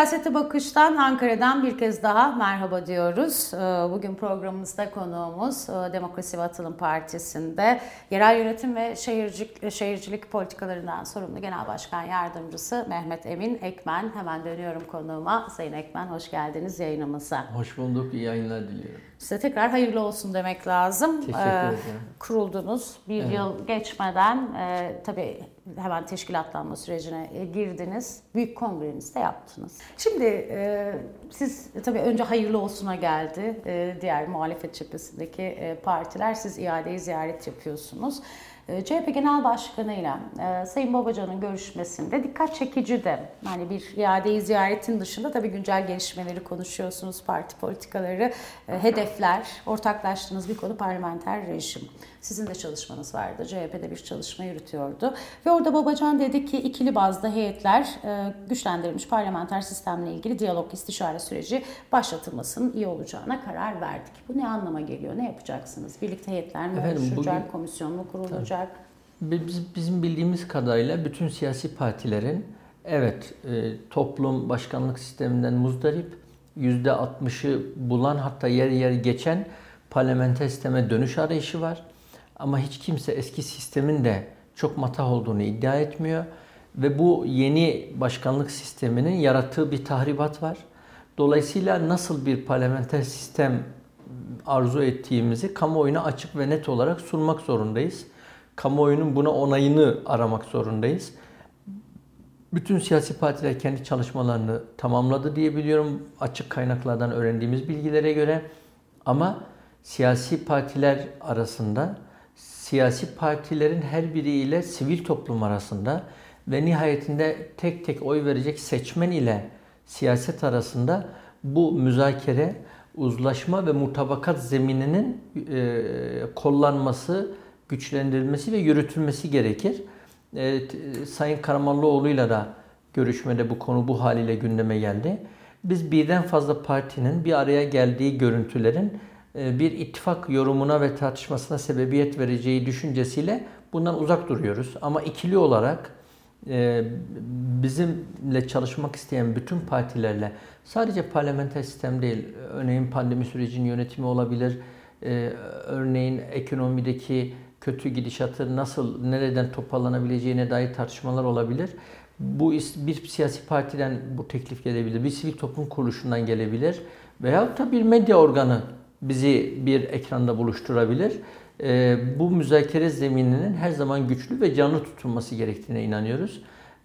Siyasete Bakış'tan Ankara'dan bir kez daha merhaba diyoruz. Ee, bugün programımızda konuğumuz e, Demokrasi ve Atılım Partisi'nde yerel yönetim ve şehircilik, şehircilik politikalarından sorumlu Genel Başkan Yardımcısı Mehmet Emin Ekmen. Hemen dönüyorum konuğuma. Sayın Ekmen hoş geldiniz yayınımıza. Hoş bulduk, iyi yayınlar diliyorum. Size tekrar hayırlı olsun demek lazım. Teşekkür ee, ederim. kuruldunuz. Bir evet. yıl geçmeden e, tabii hemen teşkilatlanma sürecine e, girdiniz. Büyük kongrenizi de yaptınız. Şimdi e, siz tabii önce hayırlı olsuna geldi. E, diğer muhalefet cephesindeki e, partiler siz iadeyi ziyaret yapıyorsunuz. Ee, CHP Genel Başkanı ile Sayın Babacan'ın görüşmesinde dikkat çekici de yani bir iadeyi ziyaretin dışında tabii güncel gelişmeleri konuşuyorsunuz, parti politikaları, e, hedefler, ortaklaştığınız bir konu parlamenter rejim. Sizin de çalışmanız vardı. CHP'de bir çalışma yürütüyordu. Ve orada Babacan dedi ki ikili bazda heyetler e, güçlendirilmiş parlamenter sistemle ilgili diyalog istişare süreci başlatılmasının iyi olacağına karar verdik. Bu ne anlama geliyor? Ne yapacaksınız? Birlikte heyetler mi Efendim, oluşacak? Bugün, komisyon mu kurulacak? Biz, bizim bildiğimiz kadarıyla bütün siyasi partilerin evet e, toplum başkanlık sisteminden muzdarip %60'ı bulan hatta yer yer geçen parlamenter sisteme dönüş arayışı var. Ama hiç kimse eski sistemin de çok matah olduğunu iddia etmiyor. Ve bu yeni başkanlık sisteminin yarattığı bir tahribat var. Dolayısıyla nasıl bir parlamenter sistem arzu ettiğimizi kamuoyuna açık ve net olarak sunmak zorundayız. Kamuoyunun buna onayını aramak zorundayız. Bütün siyasi partiler kendi çalışmalarını tamamladı diye biliyorum açık kaynaklardan öğrendiğimiz bilgilere göre. Ama siyasi partiler arasında siyasi partilerin her biriyle sivil toplum arasında ve nihayetinde tek tek oy verecek seçmen ile siyaset arasında bu müzakere, uzlaşma ve mutabakat zemininin e, kollanması, güçlendirilmesi ve yürütülmesi gerekir. E, Sayın Karamanlıoğlu'yla da görüşmede bu konu bu haliyle gündeme geldi. Biz birden fazla partinin bir araya geldiği görüntülerin e, bir ittifak yorumuna ve tartışmasına sebebiyet vereceği düşüncesiyle bundan uzak duruyoruz. Ama ikili olarak e, bizimle çalışmak isteyen bütün partilerle sadece parlamenter sistem değil, örneğin pandemi sürecinin yönetimi olabilir, e, örneğin ekonomideki kötü gidişatı nasıl, nereden toparlanabileceğine dair tartışmalar olabilir. Bu bir siyasi partiden bu teklif gelebilir, bir sivil toplum kuruluşundan gelebilir veyahut da bir medya organı bizi bir ekranda buluşturabilir. Ee, bu müzakere zemininin her zaman güçlü ve canlı tutulması gerektiğine inanıyoruz.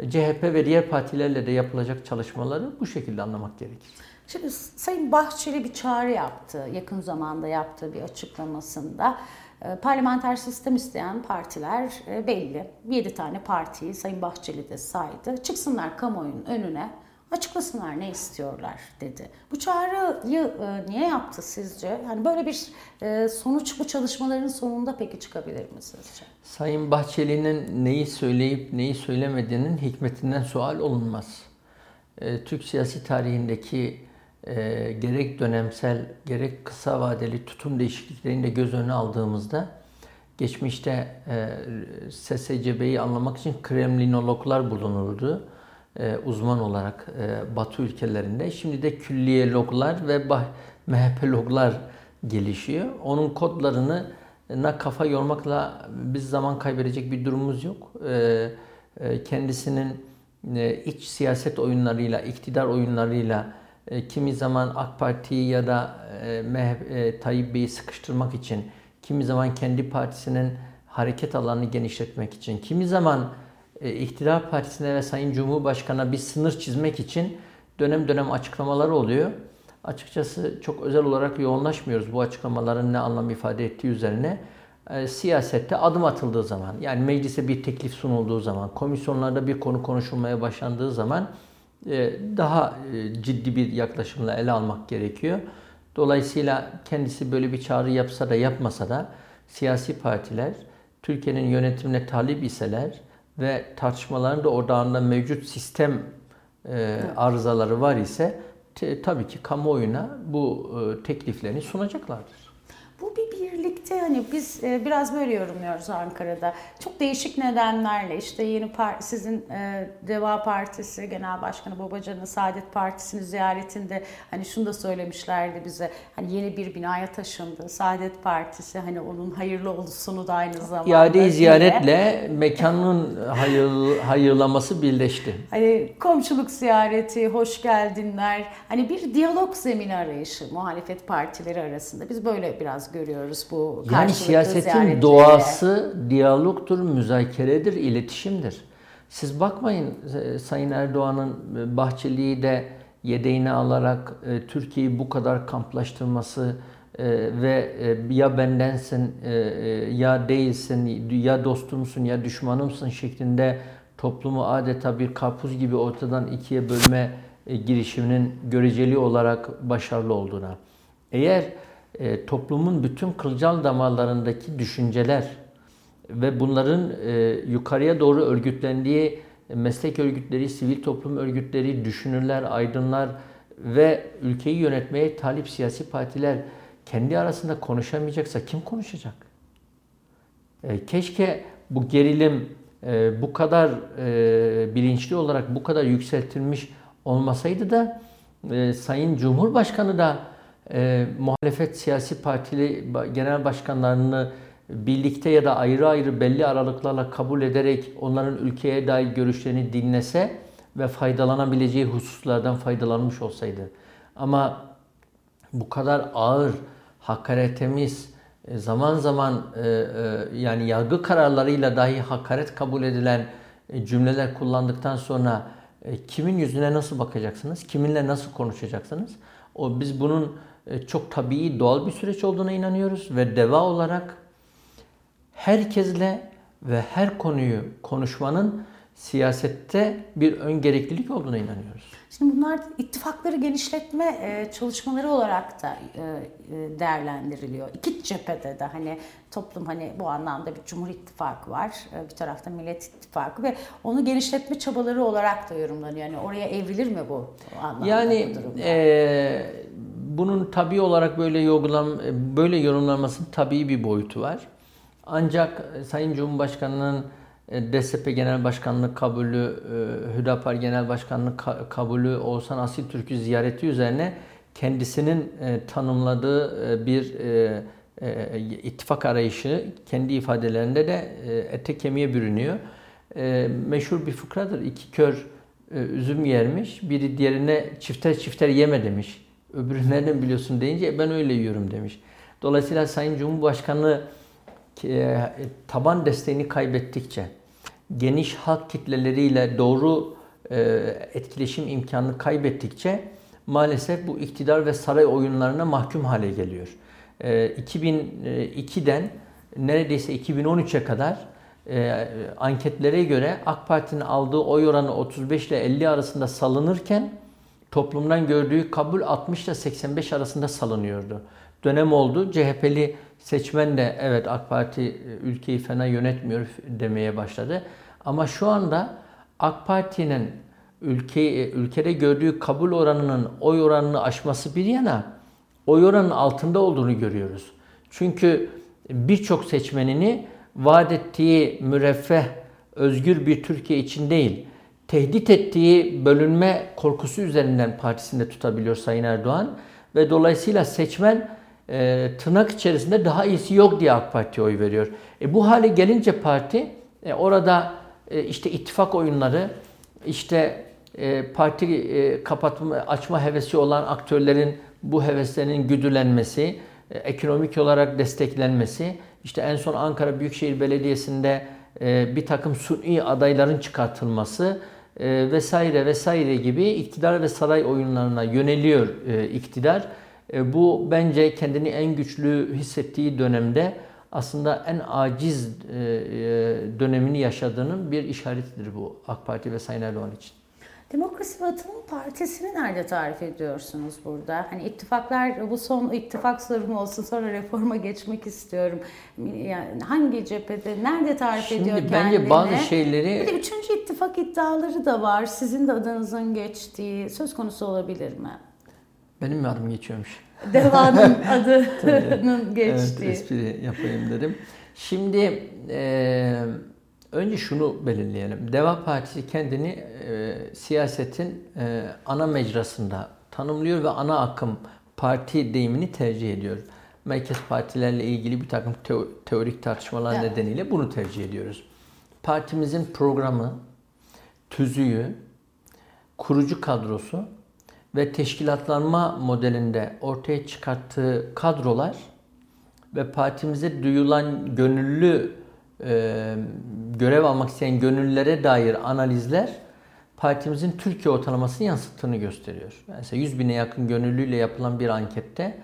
CHP ve diğer partilerle de yapılacak çalışmaları bu şekilde anlamak gerekir. Şimdi Sayın Bahçeli bir çağrı yaptı yakın zamanda yaptığı bir açıklamasında. Ee, parlamenter sistem isteyen partiler e, belli. 7 tane partiyi Sayın Bahçeli de saydı. Çıksınlar kamuoyunun önüne açıklasınlar ne istiyorlar dedi. Bu çağrıyı e, niye yaptı sizce? Yani böyle bir e, sonuç bu çalışmaların sonunda peki çıkabilir mi sizce? Sayın Bahçeli'nin neyi söyleyip neyi söylemediğinin hikmetinden sual olunmaz. Türk siyasi tarihindeki e, gerek dönemsel gerek kısa vadeli tutum değişikliklerini de göz önüne aldığımızda geçmişte e, SSCB'yi anlamak için Kremlinologlar bulunurdu e, uzman olarak e, Batı ülkelerinde. Şimdi de külliyeloglar ve MHP'loglar gelişiyor. Onun kodlarını na kafa yormakla biz zaman kaybedecek bir durumumuz yok. E, e, kendisinin e, iç siyaset oyunlarıyla, iktidar oyunlarıyla e, kimi zaman AK Parti'yi ya da e, MHP, e, Tayyip Bey'i sıkıştırmak için, kimi zaman kendi partisinin hareket alanını genişletmek için, kimi zaman e, iktidar partisine ve Sayın Cumhurbaşkanı'na bir sınır çizmek için dönem dönem açıklamaları oluyor. Açıkçası çok özel olarak yoğunlaşmıyoruz bu açıklamaların ne anlam ifade ettiği üzerine. E, siyasette adım atıldığı zaman, yani meclise bir teklif sunulduğu zaman, komisyonlarda bir konu konuşulmaya başlandığı zaman daha e, ciddi bir yaklaşımla ele almak gerekiyor. Dolayısıyla kendisi böyle bir çağrı yapsa da yapmasa da siyasi partiler Türkiye'nin yönetimine talip iseler, ve tartışmaların da odağında mevcut sistem e, arızaları var ise te, tabii ki kamuoyuna bu e, tekliflerini sunacaklardır. Bu bir birlik birlikte hani biz e, biraz böyle yorumluyoruz Ankara'da. Çok değişik nedenlerle işte yeni par sizin e, Deva Partisi Genel Başkanı Babacan'ın Saadet Partisi'ni ziyaretinde hani şunu da söylemişlerdi bize. Hani yeni bir binaya taşındı. Saadet Partisi hani onun hayırlı olsunu da aynı zamanda. İade ziyaretle mekanın hayır, hayırlaması birleşti. Hani komşuluk ziyareti, hoş geldinler. Hani bir diyalog zemini arayışı muhalefet partileri arasında. Biz böyle biraz görüyoruz bu Yani siyasetin doğası diyalogtur, müzakeredir, iletişimdir. Siz bakmayın e, Sayın Erdoğan'ın e, Bahçeli'yi de yedeğine alarak e, Türkiye'yi bu kadar kamplaştırması ve ya bendensin ya değilsin, ya dostumsun ya düşmanımsın şeklinde toplumu adeta bir karpuz gibi ortadan ikiye bölme girişiminin göreceli olarak başarılı olduğuna. Eğer e, toplumun bütün kılcal damarlarındaki düşünceler ve bunların e, yukarıya doğru örgütlendiği meslek örgütleri, sivil toplum örgütleri, düşünürler, aydınlar ve ülkeyi yönetmeye talip siyasi partiler kendi arasında konuşamayacaksa kim konuşacak? E, keşke bu gerilim e, bu kadar e, bilinçli olarak bu kadar yükseltilmiş olmasaydı da e, Sayın Cumhurbaşkanı da e, muhalefet siyasi partili genel başkanlarını birlikte ya da ayrı ayrı belli aralıklarla kabul ederek onların ülkeye dair görüşlerini dinlese ve faydalanabileceği hususlardan faydalanmış olsaydı. Ama bu kadar ağır, hakaretemiz, e, zaman zaman e, e, yani yargı kararlarıyla dahi hakaret kabul edilen cümleler kullandıktan sonra kimin yüzüne nasıl bakacaksınız? Kiminle nasıl konuşacaksınız? O biz bunun çok tabii doğal bir süreç olduğuna inanıyoruz ve deva olarak herkesle ve her konuyu konuşmanın siyasette bir ön gereklilik olduğuna inanıyoruz. Şimdi bunlar ittifakları genişletme e, çalışmaları olarak da e, e, değerlendiriliyor. İki cephede de hani toplum hani bu anlamda bir Cumhur İttifakı var, bir tarafta Millet İttifakı ve onu genişletme çabaları olarak da yorumlanıyor. Yani oraya evrilir mi bu anlamda yani, bu? E, bunun tabii olarak böyle yorumlan böyle yorumlanmasının tabii bir boyutu var. Ancak Sayın Cumhurbaşkanı'nın e, DSP Genel Başkanlığı kabulü, e, Hüdapar Genel Başkanlığı kabulü, Oğuzhan Asil Türk'ü ziyareti üzerine kendisinin e, tanımladığı bir ittifak arayışı kendi ifadelerinde de ete kemiğe bürünüyor. Meşhur bir fıkradır. İki kör üzüm yermiş. Biri diğerine çifter çifter yeme demiş. Öbürü nereden biliyorsun deyince ben öyle yiyorum demiş. Dolayısıyla Sayın Cumhurbaşkanı e, taban desteğini kaybettikçe, geniş halk kitleleriyle doğru e, etkileşim imkanını kaybettikçe maalesef bu iktidar ve saray oyunlarına mahkum hale geliyor. 2002'den e, neredeyse 2013'e kadar anketlere göre AK Parti'nin aldığı oy oranı 35 ile 50 arasında salınırken toplumdan gördüğü kabul 60 ile 85 arasında salınıyordu. Dönem oldu. CHP'li Seçmen de evet AK Parti e, ülkeyi fena yönetmiyor demeye başladı. Ama şu anda AK Parti'nin ülkeyi, e, ülkede gördüğü kabul oranının oy oranını aşması bir yana oy oranının altında olduğunu görüyoruz. Çünkü birçok seçmenini vaat ettiği müreffeh, özgür bir Türkiye için değil, tehdit ettiği bölünme korkusu üzerinden partisinde tutabiliyor Sayın Erdoğan. Ve dolayısıyla seçmen e, tırnak içerisinde daha iyisi yok diye AK Parti'ye oy veriyor. E, bu hale gelince parti e, orada e, işte ittifak oyunları, işte e, parti e, kapatma, açma hevesi olan aktörlerin bu heveslerinin güdülenmesi, e, ekonomik olarak desteklenmesi, işte en son Ankara Büyükşehir Belediyesi'nde e, bir takım suni adayların çıkartılması e, vesaire vesaire gibi iktidar ve saray oyunlarına yöneliyor e, iktidar. E, bu bence kendini en güçlü hissettiği dönemde aslında en aciz e, e, dönemini yaşadığının bir işaretidir bu AK Parti ve Sayın Erdoğan için. Demokrasi ve Atılım Partisi'ni nerede tarif ediyorsunuz burada? Hani ittifaklar, bu son ittifak sorumu olsun sonra reforma geçmek istiyorum. Yani hangi cephede, nerede tarif Şimdi ediyor bence kendini? bence bazı şeyleri... Bir de üçüncü ittifak iddiaları da var. Sizin de adınızın geçtiği söz konusu olabilir mi? Benim mi adım geçiyormuş? Deva'nın adının geçtiği. Evet, espri yapayım dedim. Şimdi e, önce şunu belirleyelim. Deva Partisi kendini e, siyasetin e, ana mecrasında tanımlıyor ve ana akım parti deyimini tercih ediyor. Merkez partilerle ilgili bir takım teo- teorik tartışmalar Evet. nedeniyle bunu tercih ediyoruz. Partimizin programı, tüzüğü, kurucu kadrosu ve teşkilatlanma modelinde ortaya çıkarttığı kadrolar ve partimize duyulan gönüllü e, görev almak isteyen gönüllülere dair analizler partimizin Türkiye ortalamasını yansıttığını gösteriyor. Yani mesela 100 bine yakın gönüllüyle yapılan bir ankette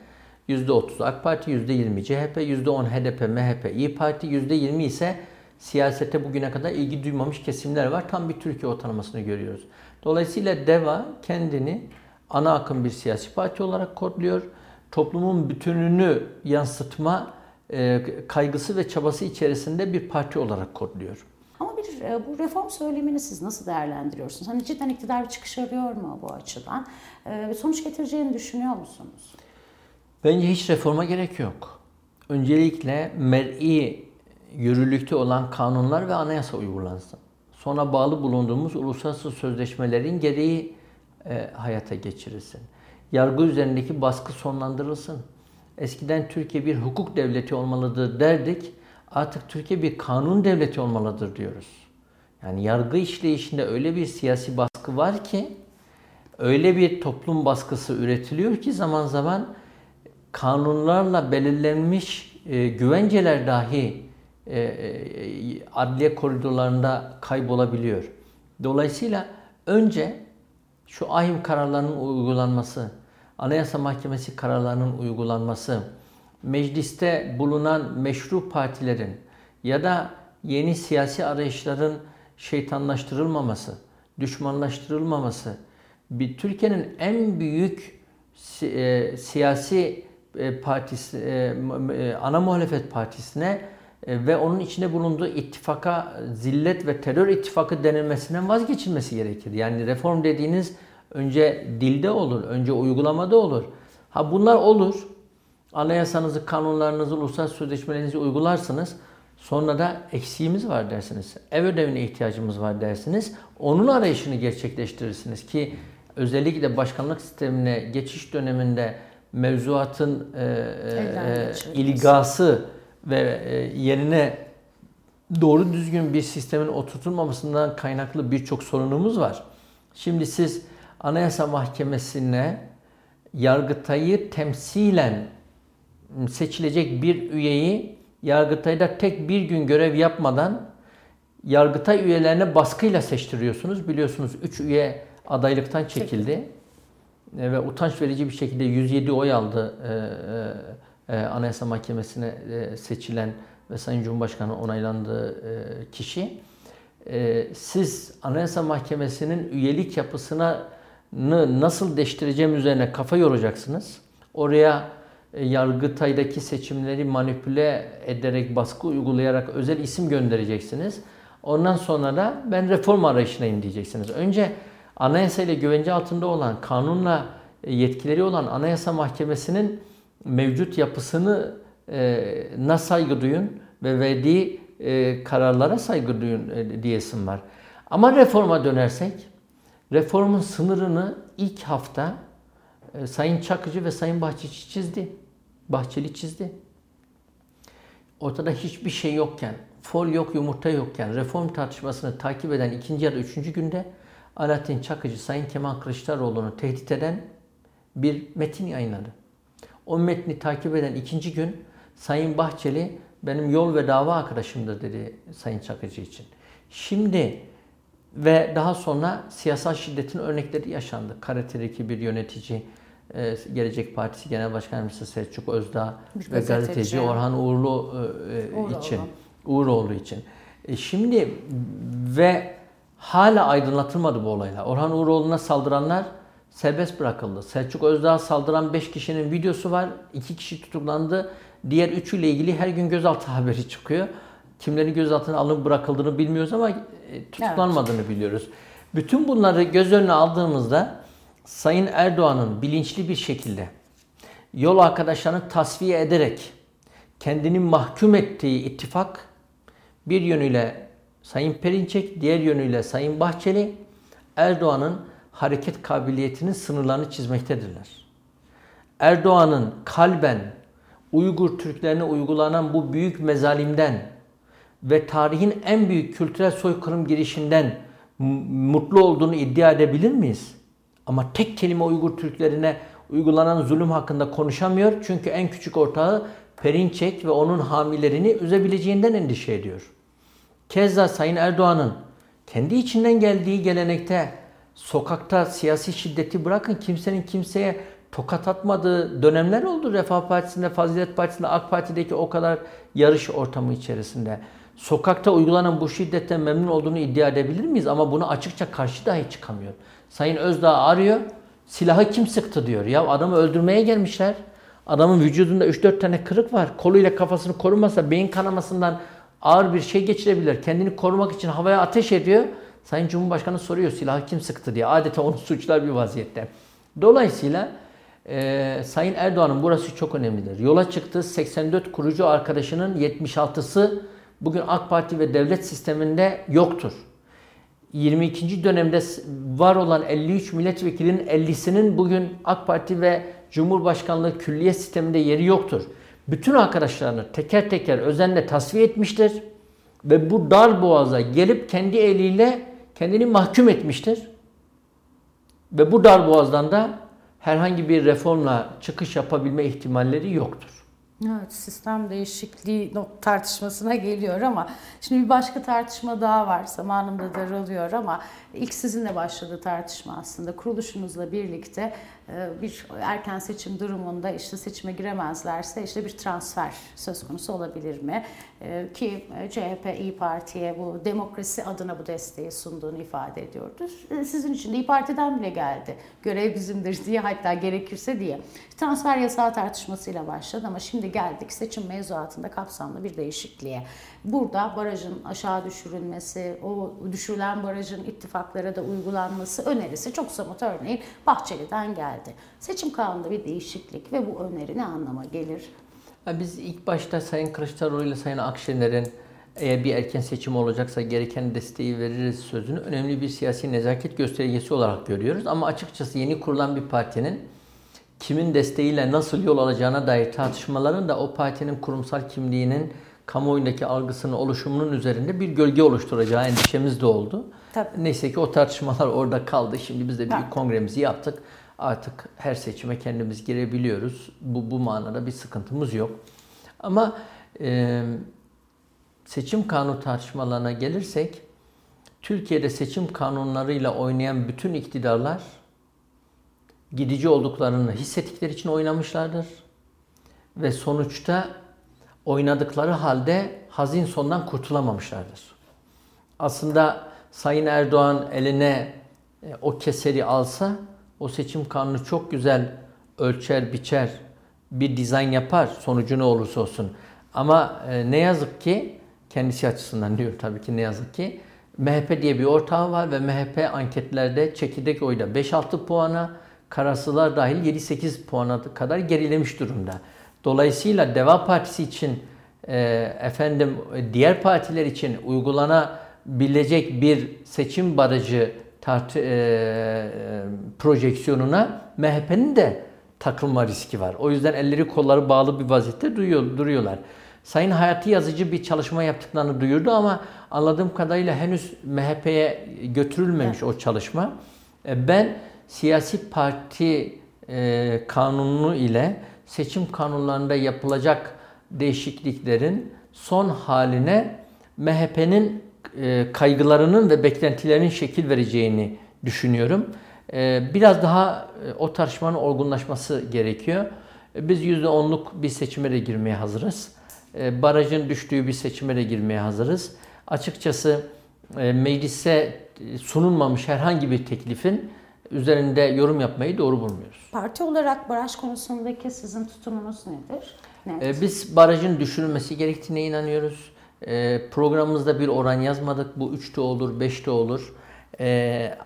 %30 AK Parti, %20 CHP, %10 HDP, MHP, İyi Parti, %20 ise siyasete bugüne kadar ilgi duymamış kesimler var. Tam bir Türkiye ortalamasını görüyoruz. Dolayısıyla DEVA kendini ana akım bir siyasi parti olarak kodluyor. Toplumun bütününü yansıtma e, kaygısı ve çabası içerisinde bir parti olarak kodluyor. Ama bir e, bu reform söylemini siz nasıl değerlendiriyorsunuz? Hani cidden iktidar bir çıkış arıyor mu bu açıdan? E, sonuç getireceğini düşünüyor musunuz? Bence hiç reforma gerek yok. Öncelikle mer'i yürürlükte olan kanunlar ve anayasa uygulansın. Sonra bağlı bulunduğumuz uluslararası sözleşmelerin gereği e, hayata geçirilsin. Yargı üzerindeki baskı sonlandırılsın. Eskiden Türkiye bir hukuk devleti olmalıdır derdik. Artık Türkiye bir kanun devleti olmalıdır diyoruz. Yani yargı işleyişinde öyle bir siyasi baskı var ki öyle bir toplum baskısı üretiliyor ki zaman zaman kanunlarla belirlenmiş e, güvenceler dahi e, e, adliye koridorlarında kaybolabiliyor. Dolayısıyla önce şu ahim kararlarının uygulanması, Anayasa Mahkemesi kararlarının uygulanması, mecliste bulunan meşru partilerin ya da yeni siyasi arayışların şeytanlaştırılmaması, düşmanlaştırılmaması, bir Türkiye'nin en büyük si- e, siyasi e, partisi, e, e, ana muhalefet partisine e, ve onun içinde bulunduğu ittifaka zillet ve terör ittifakı denilmesinden vazgeçilmesi gerekir. Yani reform dediğiniz önce dilde olur, önce uygulamada olur. Ha bunlar olur. Anayasanızı, kanunlarınızı, uluslararası sözleşmelerinizi uygularsınız. Sonra da eksiğimiz var dersiniz. Ev ödevine ihtiyacımız var dersiniz. Onun arayışını gerçekleştirirsiniz ki özellikle başkanlık sistemine geçiş döneminde mevzuatın e, e, geçirilmesi. ilgası ve e, yerine doğru düzgün bir sistemin oturtulmamasından kaynaklı birçok sorunumuz var. Şimdi siz Anayasa Mahkemesi'ne Yargıtay'ı temsilen seçilecek bir üyeyi Yargıtay'da tek bir gün görev yapmadan Yargıtay üyelerine baskıyla seçtiriyorsunuz. Biliyorsunuz 3 üye adaylıktan çekildi. E, Ve utanç verici bir şekilde 107 oy aldı e, e, e, Anayasa Mahkemesi'ne e, seçilen ve Sayın Cumhurbaşkanı onaylandığı e, kişi. E, siz Anayasa Mahkemesi'nin üyelik yapısına nasıl değiştireceğim üzerine kafa yoracaksınız. Oraya e, Yargıtay'daki seçimleri manipüle ederek, baskı uygulayarak özel isim göndereceksiniz. Ondan sonra da ben reform arayışındayım diyeceksiniz. Önce anayasa ile güvence altında olan, kanunla e, yetkileri olan Anayasa Mahkemesi'nin mevcut yapısını e, na saygı duyun ve verdiği kararlara saygı duyun diyesim var. Ama reforma dönersek, reformun sınırını ilk hafta e, Sayın Çakıcı ve Sayın Bahçeli çizdi. Bahçeli çizdi. Ortada hiçbir şey yokken, fol yok, yumurta yokken reform tartışmasını takip eden ikinci ya da üçüncü günde Alaaddin Çakıcı Sayın Kemal Kılıçdaroğlu'nu tehdit eden bir metin yayınladı. O metni takip eden ikinci gün Sayın Bahçeli benim yol ve dava arkadaşımdır dedi Sayın Çakıcı için. Şimdi ve daha sonra siyasal şiddetin örnekleri yaşandı. Karate'deki bir yönetici, e, Gelecek Partisi Genel Başkan Yardımcısı Selçuk Özdağ Bir ve gazeteci. Orhan Uğurlu e, Uğuroğlu. için, Uğuroğlu için. E, şimdi ve hala aydınlatılmadı bu olaylar. Orhan Uğuroğlu'na saldıranlar serbest bırakıldı. Selçuk Özdağ'a saldıran 5 kişinin videosu var. 2 kişi tutuklandı. Diğer üçüyle ilgili her gün gözaltı haberi çıkıyor. Kimlerin gözaltına alınıp bırakıldığını bilmiyoruz ama e, tutuklanmadığını biliyoruz. Bütün bunları göz önüne aldığımızda Sayın Erdoğan'ın bilinçli bir şekilde yol arkadaşlarını tasfiye ederek kendini mahkum ettiği ittifak bir yönüyle Sayın Perinçek, diğer yönüyle Sayın Bahçeli Erdoğan'ın hareket kabiliyetinin sınırlarını çizmektedirler. Erdoğan'ın kalben Uygur Türklerine uygulanan bu büyük mezalimden ve tarihin en büyük kültürel soykırım girişinden mutlu olduğunu iddia edebilir miyiz? Ama tek kelime Uygur Türklerine uygulanan zulüm hakkında konuşamıyor. Çünkü en küçük ortağı Perinçek ve onun hamilerini üzebileceğinden endişe ediyor. Keza Sayın Erdoğan'ın kendi içinden geldiği gelenekte sokakta siyasi şiddeti bırakın kimsenin kimseye tokat atmadığı dönemler oldu. Refah Partisi'nde, Fazilet Partisi'nde, AK Parti'deki o kadar yarış ortamı içerisinde. Sokakta uygulanan bu şiddetten memnun olduğunu iddia edebilir miyiz? Ama bunu açıkça karşı dahi çıkamıyor. Sayın Özdağ arıyor. Silahı kim sıktı diyor. Ya adamı öldürmeye gelmişler. Adamın vücudunda 3-4 tane kırık var. Koluyla kafasını korumasa beyin kanamasından ağır bir şey geçirebilir. Kendini korumak için havaya ateş ediyor. Sayın Cumhurbaşkanı soruyor silahı kim sıktı diye. Adeta onu suçlar bir vaziyette. Dolayısıyla e, Sayın Erdoğan'ın burası çok önemlidir. Yola çıktı 84 kurucu arkadaşının 76'sı bugün AK Parti ve devlet sisteminde yoktur. 22. dönemde var olan 53 milletvekilinin 50'sinin bugün AK Parti ve Cumhurbaşkanlığı külliye sisteminde yeri yoktur. Bütün arkadaşlarını teker teker özenle tasfiye etmiştir ve bu dar boğaza gelip kendi eliyle kendini mahkum etmiştir. Ve bu dar boğazdan da herhangi bir reformla çıkış yapabilme ihtimalleri yoktur. Evet, sistem değişikliği tartışmasına geliyor ama şimdi bir başka tartışma daha var. Zamanımda daralıyor ama ilk sizinle başladı tartışma aslında. Kuruluşunuzla birlikte e, bir erken seçim durumunda işte seçime giremezlerse işte bir transfer söz konusu olabilir mi? E, ki e, CHP İyi Parti'ye bu demokrasi adına bu desteği sunduğunu ifade ediyordu. Sizin için de İyi Parti'den bile geldi. Görev bizimdir diye hatta gerekirse diye. Transfer yasağı tartışmasıyla başladı ama şimdi geldik seçim mevzuatında kapsamlı bir değişikliğe. Burada barajın aşağı düşürülmesi, o düşürülen barajın ittifaklara da uygulanması önerisi çok somut örneğin Bahçeli'den geldi. Seçim kanununda bir değişiklik ve bu öneri ne anlama gelir? Biz ilk başta Sayın Kılıçdaroğlu ile Sayın Akşener'in eğer bir erken seçim olacaksa gereken desteği veririz sözünü önemli bir siyasi nezaket göstergesi olarak görüyoruz. Ama açıkçası yeni kurulan bir partinin kimin desteğiyle nasıl yol alacağına dair tartışmaların da o partinin kurumsal kimliğinin kamuoyundaki algısının oluşumunun üzerinde bir gölge oluşturacağı endişemiz de oldu. Tabii. Neyse ki o tartışmalar orada kaldı. Şimdi biz de büyük evet. kongremizi yaptık. Artık her seçime kendimiz girebiliyoruz. Bu, bu manada bir sıkıntımız yok. Ama e, seçim kanun tartışmalarına gelirsek, Türkiye'de seçim kanunlarıyla oynayan bütün iktidarlar gidici olduklarını hissettikleri için oynamışlardır. Ve sonuçta oynadıkları halde hazin sondan kurtulamamışlardır. Aslında Sayın Erdoğan eline e, o keseri alsa o seçim kanunu çok güzel ölçer, biçer, bir dizayn yapar sonucu ne olursa olsun. Ama e, ne yazık ki kendisi açısından diyor tabii ki ne yazık ki MHP diye bir ortağı var ve MHP anketlerde çekirdek oyda 5-6 puana, karasılar dahil 7-8 puana kadar gerilemiş durumda. Dolayısıyla Deva Partisi için e, efendim diğer partiler için uygulanabilecek bir seçim barajı tart, e, projeksiyonuna MHP'nin de takılma riski var. O yüzden elleri kolları bağlı bir vaziyette duruyor, duruyorlar. Sayın Hayati Yazıcı bir çalışma yaptıklarını duyurdu ama anladığım kadarıyla henüz MHP'ye götürülmemiş evet. o çalışma. E, ben siyasi parti e, kanunu ile seçim kanunlarında yapılacak değişikliklerin son haline MHP'nin e, kaygılarının ve beklentilerinin şekil vereceğini düşünüyorum. E, biraz daha e, o tartışmanın olgunlaşması gerekiyor. Biz %10'luk bir seçime de girmeye hazırız. Barajın düştüğü bir seçime de girmeye hazırız. Açıkçası meclise sunulmamış herhangi bir teklifin üzerinde yorum yapmayı doğru bulmuyoruz. Parti olarak baraj konusundaki sizin tutumunuz nedir? Net. Biz barajın düşürülmesi gerektiğine inanıyoruz. Ee, programımızda bir oran yazmadık. Bu 3'te olur, 5'te olur. Ee,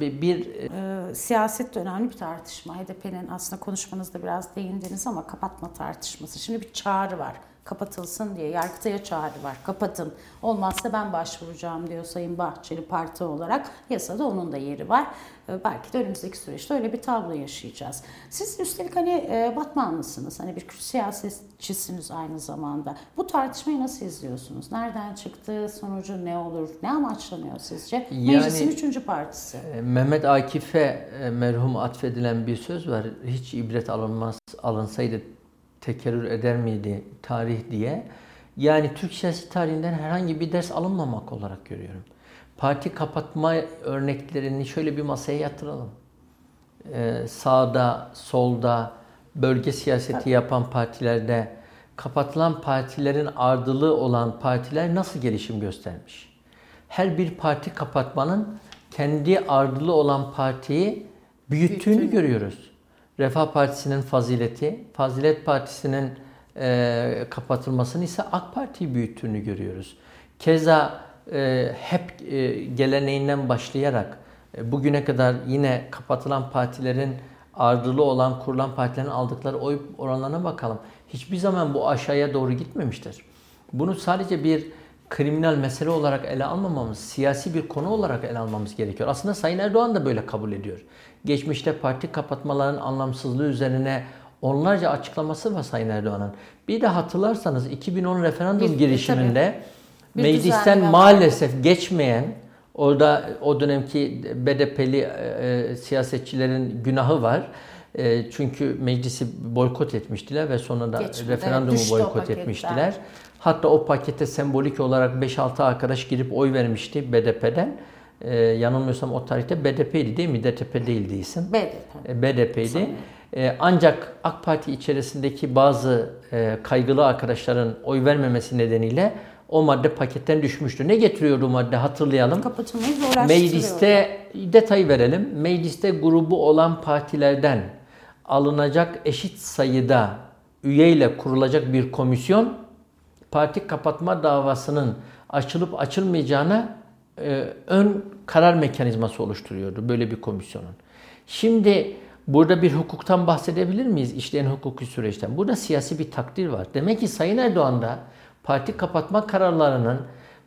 bir, bir e, siyaset de önemli bir tartışma. HDP'nin aslında konuşmanızda biraz değindiniz ama kapatma tartışması. Şimdi bir çağrı var kapatılsın diye yargıtaya çağrı var. Kapatın. Olmazsa ben başvuracağım diyor Sayın Bahçeli parti olarak. Yasada onun da yeri var. Ee, belki de önümüzdeki süreçte öyle bir tablo yaşayacağız. Siz üstelik hani e, Batmanlısınız. Hani bir siyasetçisiniz aynı zamanda. Bu tartışmayı nasıl izliyorsunuz? Nereden çıktı? Sonucu ne olur? Ne amaçlanıyor sizce? Yani, Meclisin üçüncü partisi. E, Mehmet Akif'e e, merhum atfedilen bir söz var. Hiç ibret alınmaz alınsaydı tekerrür eder miydi tarih diye. Yani Türk siyasi tarihinden herhangi bir ders alınmamak olarak görüyorum. Parti kapatma örneklerini şöyle bir masaya yatıralım. Ee, sağda, solda, bölge siyaseti yapan partilerde kapatılan partilerin ardılı olan partiler nasıl gelişim göstermiş? Her bir parti kapatmanın kendi ardılı olan partiyi büyüttüğünü Büyüttüğünü. görüyoruz. Refah Partisi'nin fazileti, Fazilet Partisi'nin e, kapatılmasını ise AK Parti'yi büyüttüğünü görüyoruz. Keza e, hep e, geleneğinden başlayarak e, bugüne kadar yine kapatılan partilerin ardılı olan kurulan partilerin aldıkları oy oranlarına bakalım. Hiçbir zaman bu aşağıya doğru gitmemiştir. Bunu sadece bir kriminal mesele olarak ele almamamız, siyasi bir konu olarak ele almamız gerekiyor. Aslında Sayın Erdoğan da böyle kabul ediyor. Geçmişte parti kapatmaların anlamsızlığı üzerine onlarca açıklaması var Sayın Erdoğan'ın. Bir de hatırlarsanız 2010 referandum bir, girişiminde tabii, meclisten maalesef var. geçmeyen orada o dönemki BDP'li e, e, siyasetçilerin günahı var. E, çünkü meclisi boykot etmiştiler ve sonra da Geçmedi, referandumu boykot etmiştiler. Hatta o pakete sembolik olarak 5-6 arkadaş girip oy vermişti BDP'den. Ee, yanılmıyorsam o tarihte BDP'ydi değil mi? DTP değildi isim. BDP. Ee, BDP'ydi. Ee, ancak AK Parti içerisindeki bazı e, kaygılı arkadaşların oy vermemesi nedeniyle o madde paketten düşmüştü. Ne getiriyordu madde hatırlayalım. Kapatılmayı Mecliste detayı verelim. Mecliste grubu olan partilerden alınacak eşit sayıda üyeyle kurulacak bir komisyon parti kapatma davasının açılıp açılmayacağına e, ön karar mekanizması oluşturuyordu böyle bir komisyonun. Şimdi burada bir hukuktan bahsedebilir miyiz? İşleyen hukuki süreçten. Burada siyasi bir takdir var. Demek ki Sayın Erdoğan da parti kapatma kararlarının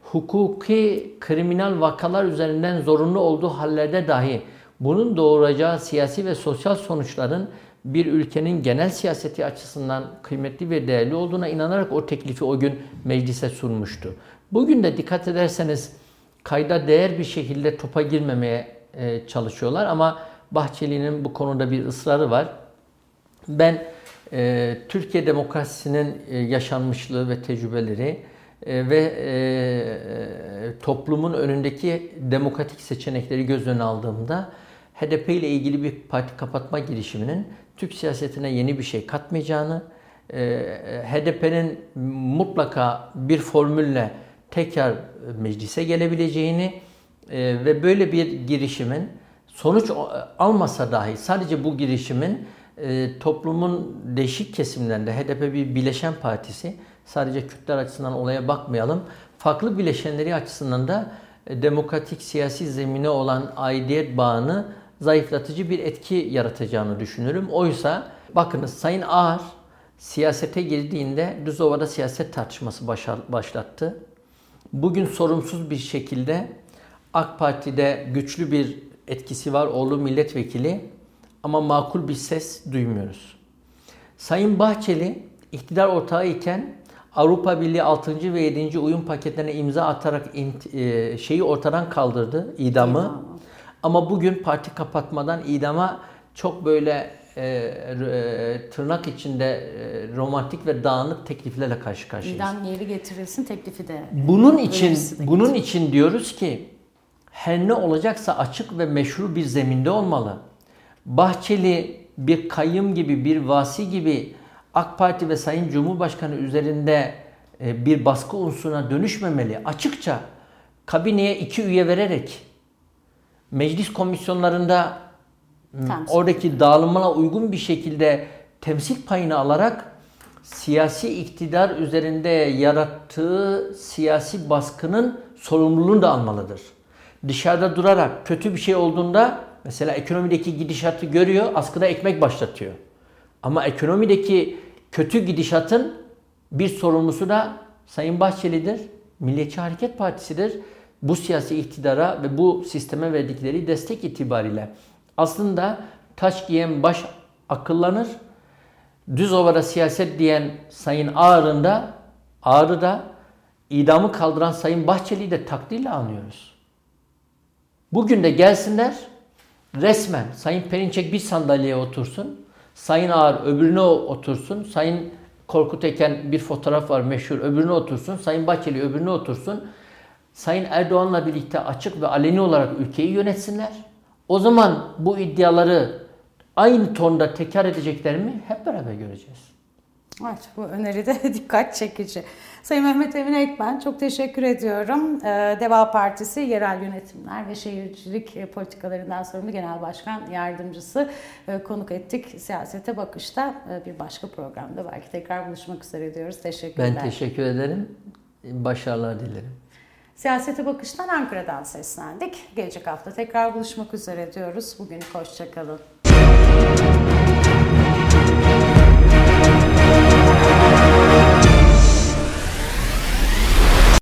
hukuki kriminal vakalar üzerinden zorunlu olduğu hallerde dahi bunun doğuracağı siyasi ve sosyal sonuçların bir ülkenin genel siyaseti açısından kıymetli ve değerli olduğuna inanarak o teklifi o gün meclise sunmuştu. Bugün de dikkat ederseniz kayda değer bir şekilde topa girmemeye e, çalışıyorlar ama Bahçeli'nin bu konuda bir ısrarı var. Ben e, Türkiye demokrasisinin e, yaşanmışlığı ve tecrübeleri ve toplumun önündeki demokratik seçenekleri göz önüne aldığımda HDP ile ilgili bir parti kapatma girişiminin Türk siyasetine yeni bir şey katmayacağını, e, HDP'nin mutlaka bir formülle tekrar meclise gelebileceğini e, ve böyle bir girişimin sonuç almasa dahi sadece bu girişimin e, toplumun değişik kesimlerinde HDP bir bileşen partisi sadece Kürtler açısından olaya bakmayalım. Farklı bileşenleri açısından da demokratik siyasi zemine olan aidiyet bağını zayıflatıcı bir etki yaratacağını düşünürüm. Oysa bakınız Sayın Ağar siyasete girdiğinde Düzova'da siyaset tartışması başlattı. Bugün sorumsuz bir şekilde AK Parti'de güçlü bir etkisi var. Oğlu milletvekili ama makul bir ses duymuyoruz. Sayın Bahçeli iktidar ortağı iken Avrupa Birliği 6. ve 7. uyum paketlerine imza atarak e, şeyi ortadan kaldırdı, idamı. Ama bugün parti kapatmadan idama çok böyle e, e, tırnak içinde e, romantik ve dağınık tekliflerle karşı karşıyayız. İdam yeri getirilsin teklifi de. Bunun için bunun için diyoruz ki her ne olacaksa açık ve meşru bir zeminde olmalı. Bahçeli bir kayyum gibi, bir vasi gibi AK Parti ve Sayın Cumhurbaşkanı üzerinde e, bir baskı unsuruna dönüşmemeli. Açıkça kabineye iki üye vererek meclis komisyonlarında temsil. oradaki dağılımına uygun bir şekilde temsil payını alarak siyasi iktidar üzerinde yarattığı siyasi baskının sorumluluğunu da almalıdır. dışarıda durarak kötü bir şey olduğunda mesela ekonomideki gidişatı görüyor, askıda ekmek başlatıyor. Ama ekonomideki kötü gidişatın bir sorumlusu da Sayın Bahçeli'dir. Milliyetçi Hareket Partisi'dir. Bu siyasi iktidara ve bu sisteme verdikleri destek itibariyle. Aslında taş giyen baş akıllanır. Düz ovada siyaset diyen Sayın Ağrı'nın da Ağrı'da idamı kaldıran Sayın Bahçeli'yi de takdirle anıyoruz. Bugün de gelsinler resmen Sayın Perinçek bir sandalyeye otursun. Sayın Ağar öbürüne otursun. Sayın Korkut Eken bir fotoğraf var meşhur öbürüne otursun. Sayın Bahçeli öbürüne otursun. Sayın Erdoğan'la birlikte açık ve aleni olarak ülkeyi yönetsinler. O zaman bu iddiaları aynı tonda tekrar edecekler mi hep beraber göreceğiz. Evet bu öneri de dikkat çekici. Sayın Mehmet Emin Ekmen çok teşekkür ediyorum. Ee, Deva Partisi Yerel Yönetimler ve Şehircilik Politikalarından sorumlu Genel Başkan Yardımcısı e, konuk ettik. Siyasete Bakış'ta e, bir başka programda belki tekrar buluşmak üzere diyoruz. Teşekkürler. Ben teşekkür ederim. Başarılar dilerim. Siyasete Bakış'tan Ankara'dan seslendik. Gelecek hafta tekrar buluşmak üzere diyoruz. Bugün hoşçakalın.